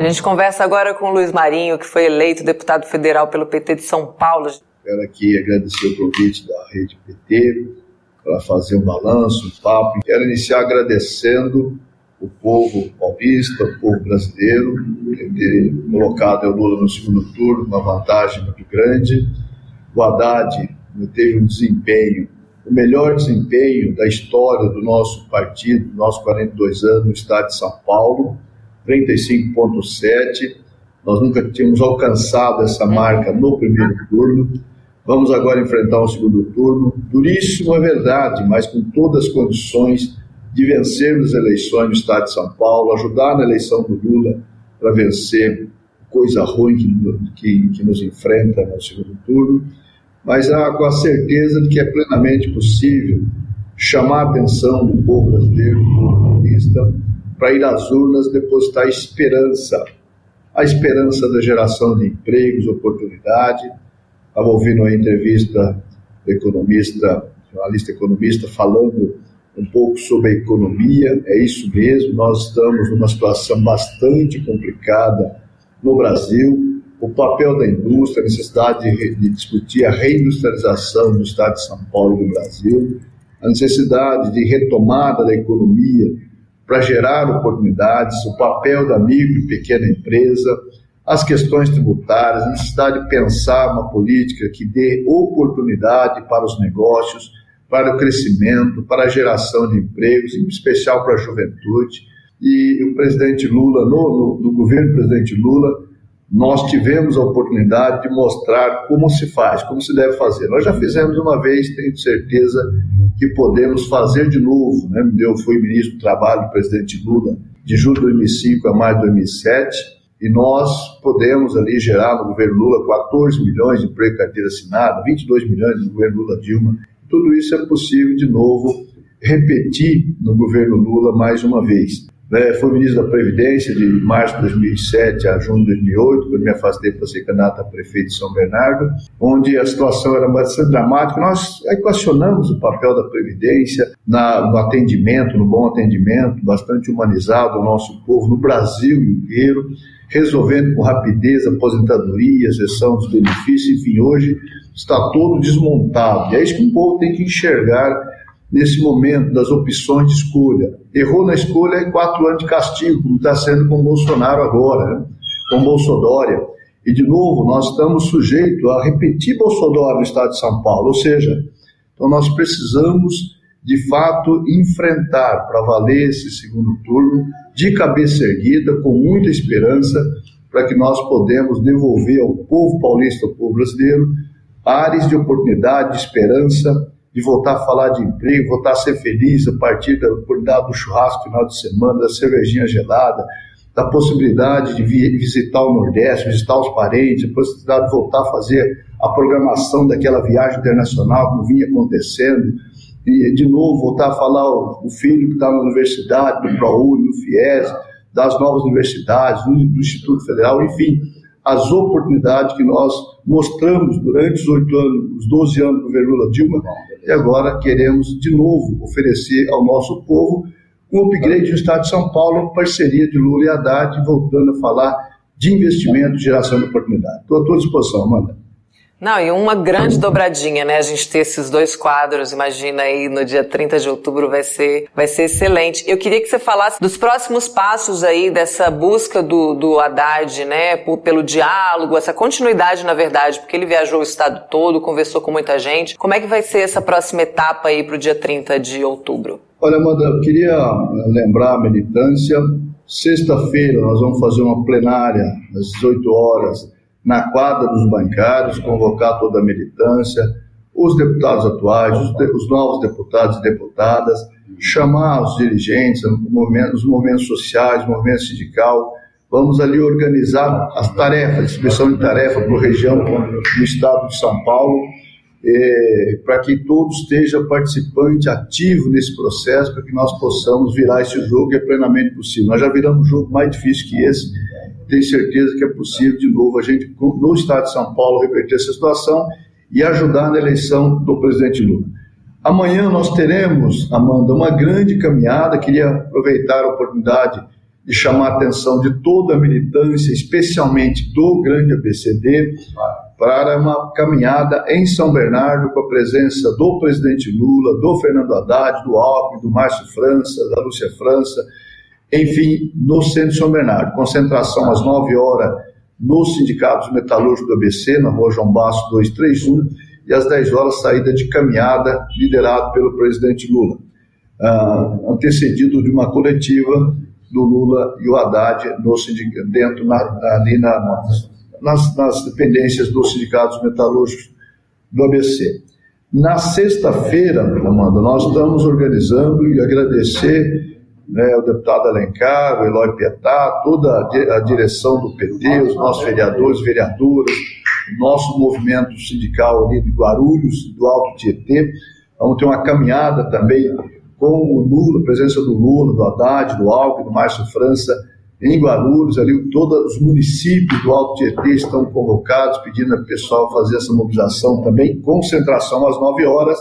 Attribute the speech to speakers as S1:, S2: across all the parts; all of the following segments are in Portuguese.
S1: A gente conversa agora com o Luiz Marinho, que foi eleito deputado federal pelo PT de São Paulo.
S2: Quero aqui agradecer o convite da Rede PT para fazer um balanço, um papo. Quero iniciar agradecendo o povo paulista, o povo brasileiro, ter colocado o Lula no segundo turno, uma vantagem muito grande. O Haddad teve um desempenho, o melhor desempenho da história do nosso partido, nossos 42 anos no estado de São Paulo, 35,7. Nós nunca tínhamos alcançado essa marca no primeiro turno. Vamos agora enfrentar um segundo turno, duríssimo é verdade, mas com todas as condições de vencermos as eleições no estado de São Paulo, ajudar na eleição do Lula para vencer coisa ruim que, que, que, nos enfrenta no segundo turno, mas há, com a certeza de que é plenamente possível chamar a atenção do povo brasileiro, do povo paulista, para ir às urnas depositar esperança, a esperança da geração de empregos, oportunidade. Estava ouvindo a entrevista do economista, jornalista economista, falando um pouco sobre a economia. É isso mesmo, nós estamos numa situação bastante complicada no Brasil. O papel da indústria, a necessidade de, de discutir a reindustrialização do Estado de São Paulo e do Brasil, a necessidade de retomada da economia para gerar oportunidades, o papel da micro e pequena empresa, as questões tributárias, a necessidade de pensar uma política que dê oportunidade para os negócios, para o crescimento, para a geração de empregos, em especial para a juventude. E o presidente Lula, no, no, no governo do presidente Lula, nós tivemos a oportunidade de mostrar como se faz, como se deve fazer. Nós já fizemos uma vez, tenho certeza que podemos fazer de novo. Né? Eu fui ministro do Trabalho do presidente Lula de julho de 2005 a maio de 2007 e nós podemos ali gerar no governo Lula 14 milhões de emprego carteira assinada, 22 milhões no governo Lula Dilma tudo isso é possível, de novo, repetir no governo Lula mais uma vez. Né? Fui ministro da Previdência de março de 2007 a junho de 2008, quando me afastei para ser candidato a prefeito de São Bernardo, onde a situação era bastante dramática. Nós equacionamos o papel da Previdência na, no atendimento, no bom atendimento, bastante humanizado ao nosso povo no Brasil inteiro, resolvendo com rapidez aposentadoria, exceção dos benefícios, enfim, hoje está todo desmontado. E é isso que o povo tem que enxergar nesse momento das opções de escolha. Errou na escolha é quatro anos de castigo, como está sendo com Bolsonaro agora, né? com Bolsodória. E, de novo, nós estamos sujeitos a repetir Bolsonaro no estado de São Paulo. Ou seja, então nós precisamos, de fato, enfrentar para valer esse segundo turno de cabeça erguida, com muita esperança, para que nós podemos devolver ao povo paulista, ao povo brasileiro, áreas de oportunidade, de esperança, de voltar a falar de emprego, voltar a ser feliz a partir da oportunidade do churrasco final de semana, da cervejinha gelada, da possibilidade de visitar o Nordeste, visitar os parentes, a possibilidade de voltar a fazer a programação daquela viagem internacional que vinha acontecendo, e de novo voltar a falar o, filho que está na universidade, do ProUni, do FIES, das novas universidades, do, do Instituto Federal, enfim, as oportunidades que nós mostramos durante os oito anos, os 12 anos do governo Lula Dilma, e agora queremos de novo oferecer ao nosso povo um upgrade no Estado de São Paulo, parceria de Lula e Haddad, voltando a falar de investimento geração de oportunidade. Estou à tua disposição, Amanda.
S1: Não, e uma grande dobradinha, né? A gente ter esses dois quadros, imagina aí no dia 30 de outubro vai ser, vai ser excelente. Eu queria que você falasse dos próximos passos aí dessa busca do, do Haddad, né? Por, pelo diálogo, essa continuidade, na verdade, porque ele viajou o estado todo, conversou com muita gente. Como é que vai ser essa próxima etapa aí para o dia 30 de outubro?
S2: Olha, Amanda, eu queria lembrar a militância. Sexta-feira nós vamos fazer uma plenária às 18 horas na quadra dos bancários, convocar toda a militância, os deputados atuais, os, de, os novos deputados e deputadas, chamar os dirigentes, os movimentos sociais, o movimento sindical. Vamos ali organizar as tarefas, distribuição de tarefa para a região do estado de São Paulo, é, para que todos estejam participante ativo nesse processo, para que nós possamos virar esse jogo que é plenamente possível. Nós já viramos um jogo mais difícil que esse, tenho certeza que é possível, de novo, a gente, no Estado de São Paulo, reverter essa situação e ajudar na eleição do presidente Lula. Amanhã nós teremos, Amanda, uma grande caminhada. Queria aproveitar a oportunidade de chamar a atenção de toda a militância, especialmente do grande ABCD, para uma caminhada em São Bernardo com a presença do presidente Lula, do Fernando Haddad, do Alckmin, do Márcio França, da Lúcia França, enfim, no centro de São Bernardo. Concentração às 9 horas nos sindicatos metalúrgicos do ABC, na rua João Basso 231, e às 10 horas saída de caminhada, liderado pelo presidente Lula, uh, antecedido de uma coletiva do Lula e o Haddad no dentro na, ali na, nas, nas dependências dos sindicatos metalúrgicos do ABC. Na sexta-feira, Amanda, nós estamos organizando e agradecer né, o deputado Alencar, o Eloy Pietá, toda a direção do PT, os nossos vereadores, vereadoras, o nosso movimento sindical ali de Guarulhos, do Alto Tietê. Vamos ter uma caminhada também com o Lula, a presença do Lula, do Haddad, do Alckmin, do Márcio França, em Guarulhos, ali todos os municípios do Alto Tietê estão convocados, pedindo ao pessoal fazer essa mobilização também, concentração às 9 horas.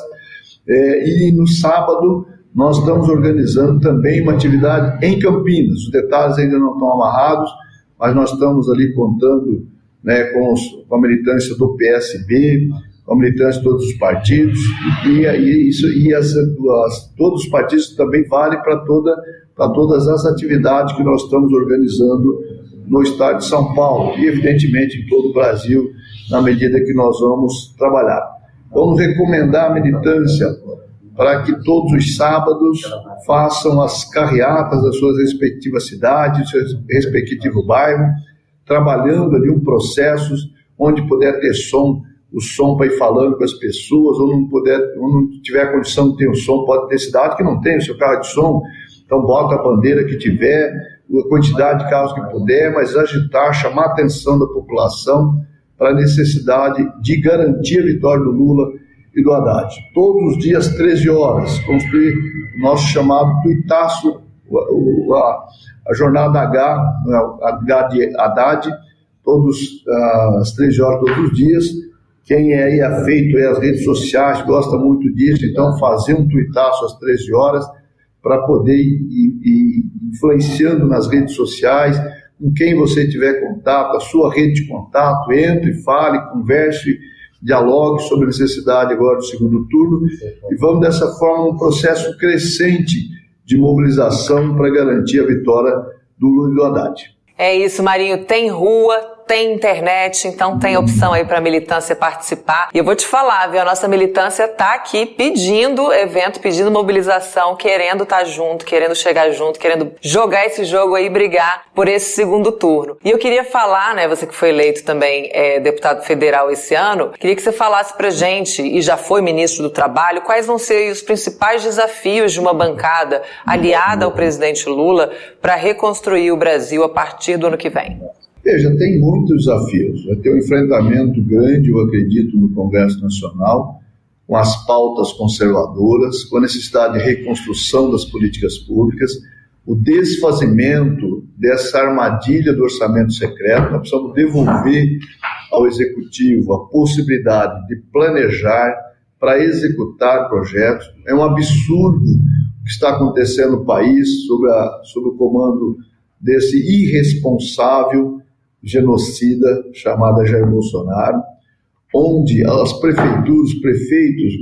S2: É, e no sábado, nós estamos organizando também uma atividade em Campinas. Os detalhes ainda não estão amarrados, mas nós estamos ali contando né, com, os, com, a militância do PSB, a militância de todos os partidos, e, e, isso, e as, as, todos os partidos também vale para toda, todas as atividades que nós estamos organizando no estado de São Paulo e, evidentemente, em todo o Brasil, na medida que nós vamos trabalhar. Vamos recomendar a militância para que todos os sábados façam as carreatas das suas respectivas cidades, seu respectivo bairro, trabalhando ali um processo onde puder ter som, o som para ir falando com as pessoas, ou não puder, ou não tiver condição de ter o som, pode ter cidade que não tem o seu carro de som, então bota a bandeira que tiver, a quantidade de carros que puder, mas agitar, chamar a atenção da população para a necessidade de garantir a vitória do Lula e do Haddad. Todos os dias, 13 horas, construir o nosso chamado tuitaço, a, a jornada H, H de Haddad, todos às 13 horas todos os dias. Quem é afeito aí às redes sociais, gosta muito disso, então fazer um tuitaço às 13 horas para poder ir, ir, influenciando nas redes sociais, com quem você tiver contato, a sua rede de contato, entre, fale, converse, dialogue sobre a necessidade agora do segundo turno e vamos dessa forma um processo crescente de mobilização para garantir a vitória do Lula e do Haddad.
S1: É isso, Marinho. Tem rua, tem internet, então tem opção aí para militância participar. E eu vou te falar, viu? A nossa militância tá aqui pedindo evento, pedindo mobilização, querendo estar tá junto, querendo chegar junto, querendo jogar esse jogo aí, brigar por esse segundo turno. E eu queria falar, né, você que foi eleito também é, deputado federal esse ano, queria que você falasse pra gente, e já foi ministro do Trabalho, quais vão ser os principais desafios de uma bancada aliada ao presidente Lula para reconstruir o Brasil a partir do ano que vem?
S2: Veja, tem muitos desafios. Vai ter um enfrentamento grande, eu acredito, no Congresso Nacional, com as pautas conservadoras, com a necessidade de reconstrução das políticas públicas, o desfazimento dessa armadilha do orçamento secreto. Nós precisamos devolver ao Executivo a possibilidade de planejar para executar projetos. É um absurdo o que está acontecendo no país sob, a, sob o comando desse irresponsável genocida chamada Jair Bolsonaro, onde as prefeituras, os prefeitos,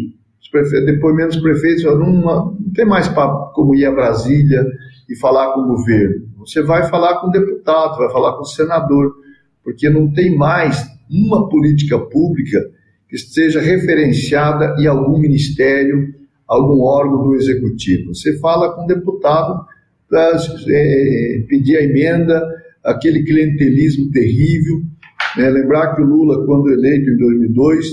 S2: os prefeitos depoimentos dos prefeitos, não, não tem mais papo como ir a Brasília e falar com o governo. Você vai falar com o deputado, vai falar com o senador, porque não tem mais uma política pública que esteja referenciada em algum ministério, algum órgão do executivo. Você fala com o deputado para é, pedir a emenda, aquele clientelismo terrível. Né? Lembrar que o Lula, quando eleito em 2002,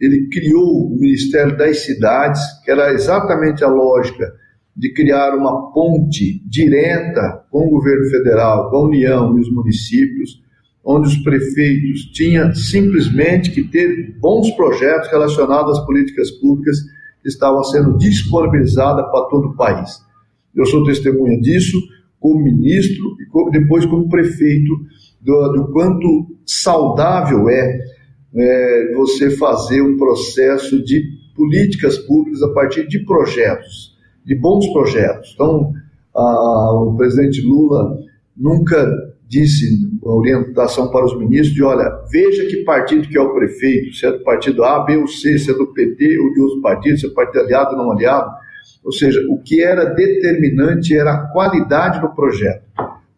S2: ele criou o Ministério das Cidades, que era exatamente a lógica de criar uma ponte direta com o governo federal, com a União e os municípios, onde os prefeitos tinham simplesmente que ter bons projetos relacionados às políticas públicas que estavam sendo disponibilizadas para todo o país. Eu sou testemunha disso, como ministro e depois como prefeito, do, do quanto saudável é, é, você fazer um processo de políticas públicas a partir de projetos, de bons projetos. Então, a, o presidente Lula nunca disse a orientação para os ministros de, olha, veja que partido que é o prefeito, se é do partido A, B ou C, se é do PT ou de outros partidos, se é partido aliado ou não aliado. Ou seja, o que era determinante era a qualidade do projeto.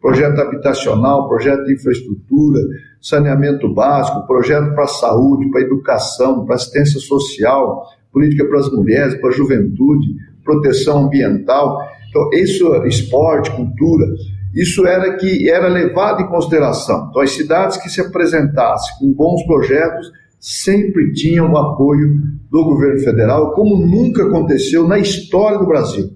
S2: Projeto habitacional, projeto de infraestrutura, saneamento básico, projeto para a saúde, para a educação, para assistência social, política para as mulheres, para a juventude, proteção ambiental. Então, isso, esporte, cultura, isso era que era levado em consideração. Então, as cidades que se apresentassem com bons projetos sempre tinham o apoio do governo federal, como nunca aconteceu na história do Brasil.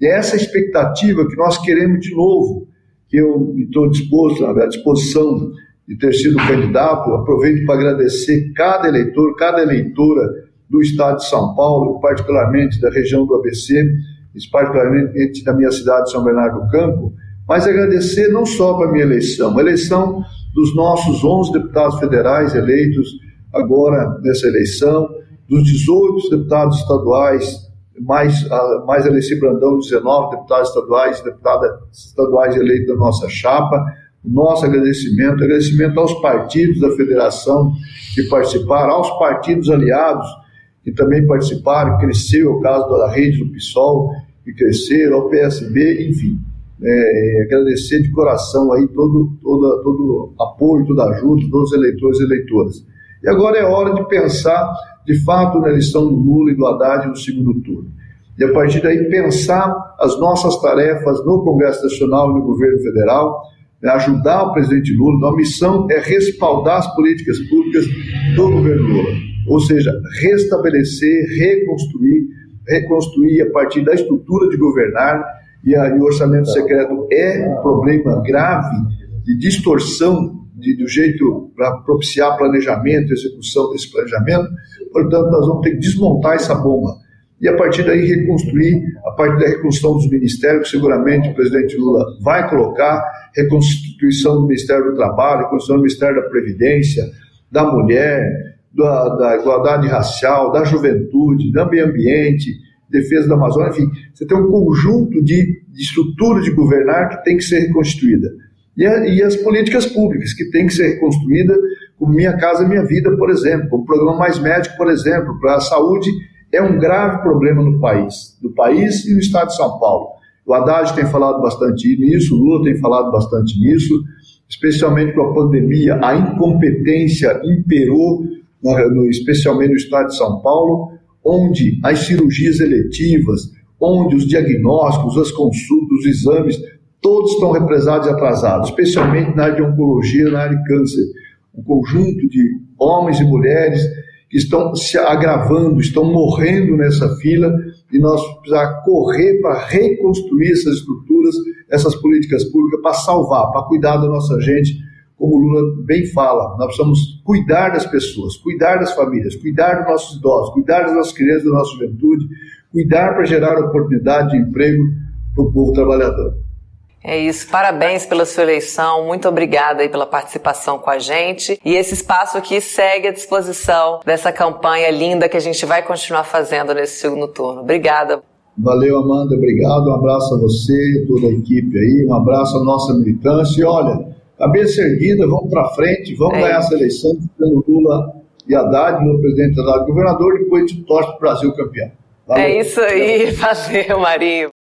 S2: E é essa expectativa que nós queremos de novo, que eu estou disposto, à disposição de ter sido candidato, aproveito para agradecer cada eleitor, cada eleitora do Estado de São Paulo, particularmente da região do ABC, particularmente da minha cidade, São Bernardo do Campo, mas agradecer não só para a minha eleição, a eleição dos nossos 11 deputados federais eleitos agora nessa eleição, dos 18 deputados estaduais, mais, mais Alessi Brandão, 19 deputados estaduais deputadas estaduais eleitos da nossa chapa, nosso agradecimento, agradecimento aos partidos da federação que participaram, aos partidos aliados que também participaram, cresceu o caso da rede do PSOL, que cresceram, ao PSB, enfim é, agradecer de coração aí todo, todo, todo apoio, toda ajuda, todos os eleitores e eleitoras. E agora é hora de pensar, de fato, na eleição do Lula e do Haddad no segundo turno. E a partir daí pensar as nossas tarefas no Congresso Nacional e no governo federal, né, ajudar o presidente Lula. A missão é respaldar as políticas públicas do governo Lula, ou seja, restabelecer, reconstruir, reconstruir a partir da estrutura de governar e, e o orçamento secreto é um problema grave de distorção de, do jeito para propiciar planejamento, execução desse planejamento. Portanto, nós vamos ter que desmontar essa bomba e a partir daí reconstruir, a partir da reconstrução dos ministérios, que seguramente o presidente Lula vai colocar, reconstituição do Ministério do Trabalho, reconstrução do Ministério da Previdência, da mulher, da, da igualdade racial, da juventude, do meio ambiente, defesa da Amazônia, enfim, você tem um conjunto de, de estrutura de governar que tem que ser reconstruída. E, a, e, as políticas públicas que tem que ser reconstruída, como Minha Casa Minha Vida, por exemplo, como o Programa Mais Médico, por exemplo, para a saúde é um grave problema no país, no país e no estado de São Paulo. O Haddad tem falado bastante nisso, o Lula tem falado bastante nisso, especialmente com a pandemia, a incompetência imperou, no, especialmente no estado de São Paulo, onde as cirurgias eletivas, onde os diagnósticos, as consultas, os exames, todos estão represados e atrasados, especialmente na área de oncologia, na área de câncer. Um conjunto de homens e mulheres que estão se agravando, estão morrendo nessa fila e nós precisamos correr para reconstruir essas estruturas, essas políticas públicas para salvar, para cuidar da nossa gente como o Lula bem fala, nós precisamos cuidar das pessoas, cuidar das famílias, cuidar dos nossos idosos, cuidar das nossas crianças, da nossa juventude, cuidar para gerar oportunidade de emprego para o povo trabalhador.
S1: É isso, parabéns pela sua eleição, muito obrigada aí pela participação com a gente. E esse espaço aqui segue à disposição dessa campanha linda que a gente vai continuar fazendo nesse segundo turno. Obrigada.
S2: Valeu, Amanda, obrigado. Um abraço a você, toda a equipe aí, um abraço à nossa militância. E olha, cabeça erguida, vamos para frente, vamos é. ganhar essa eleição, tendo Lula e Haddad, no presidente Haddad governador, depois gente torce para o Brasil campeão.
S1: Valeu. É isso aí, valeu, Marinho.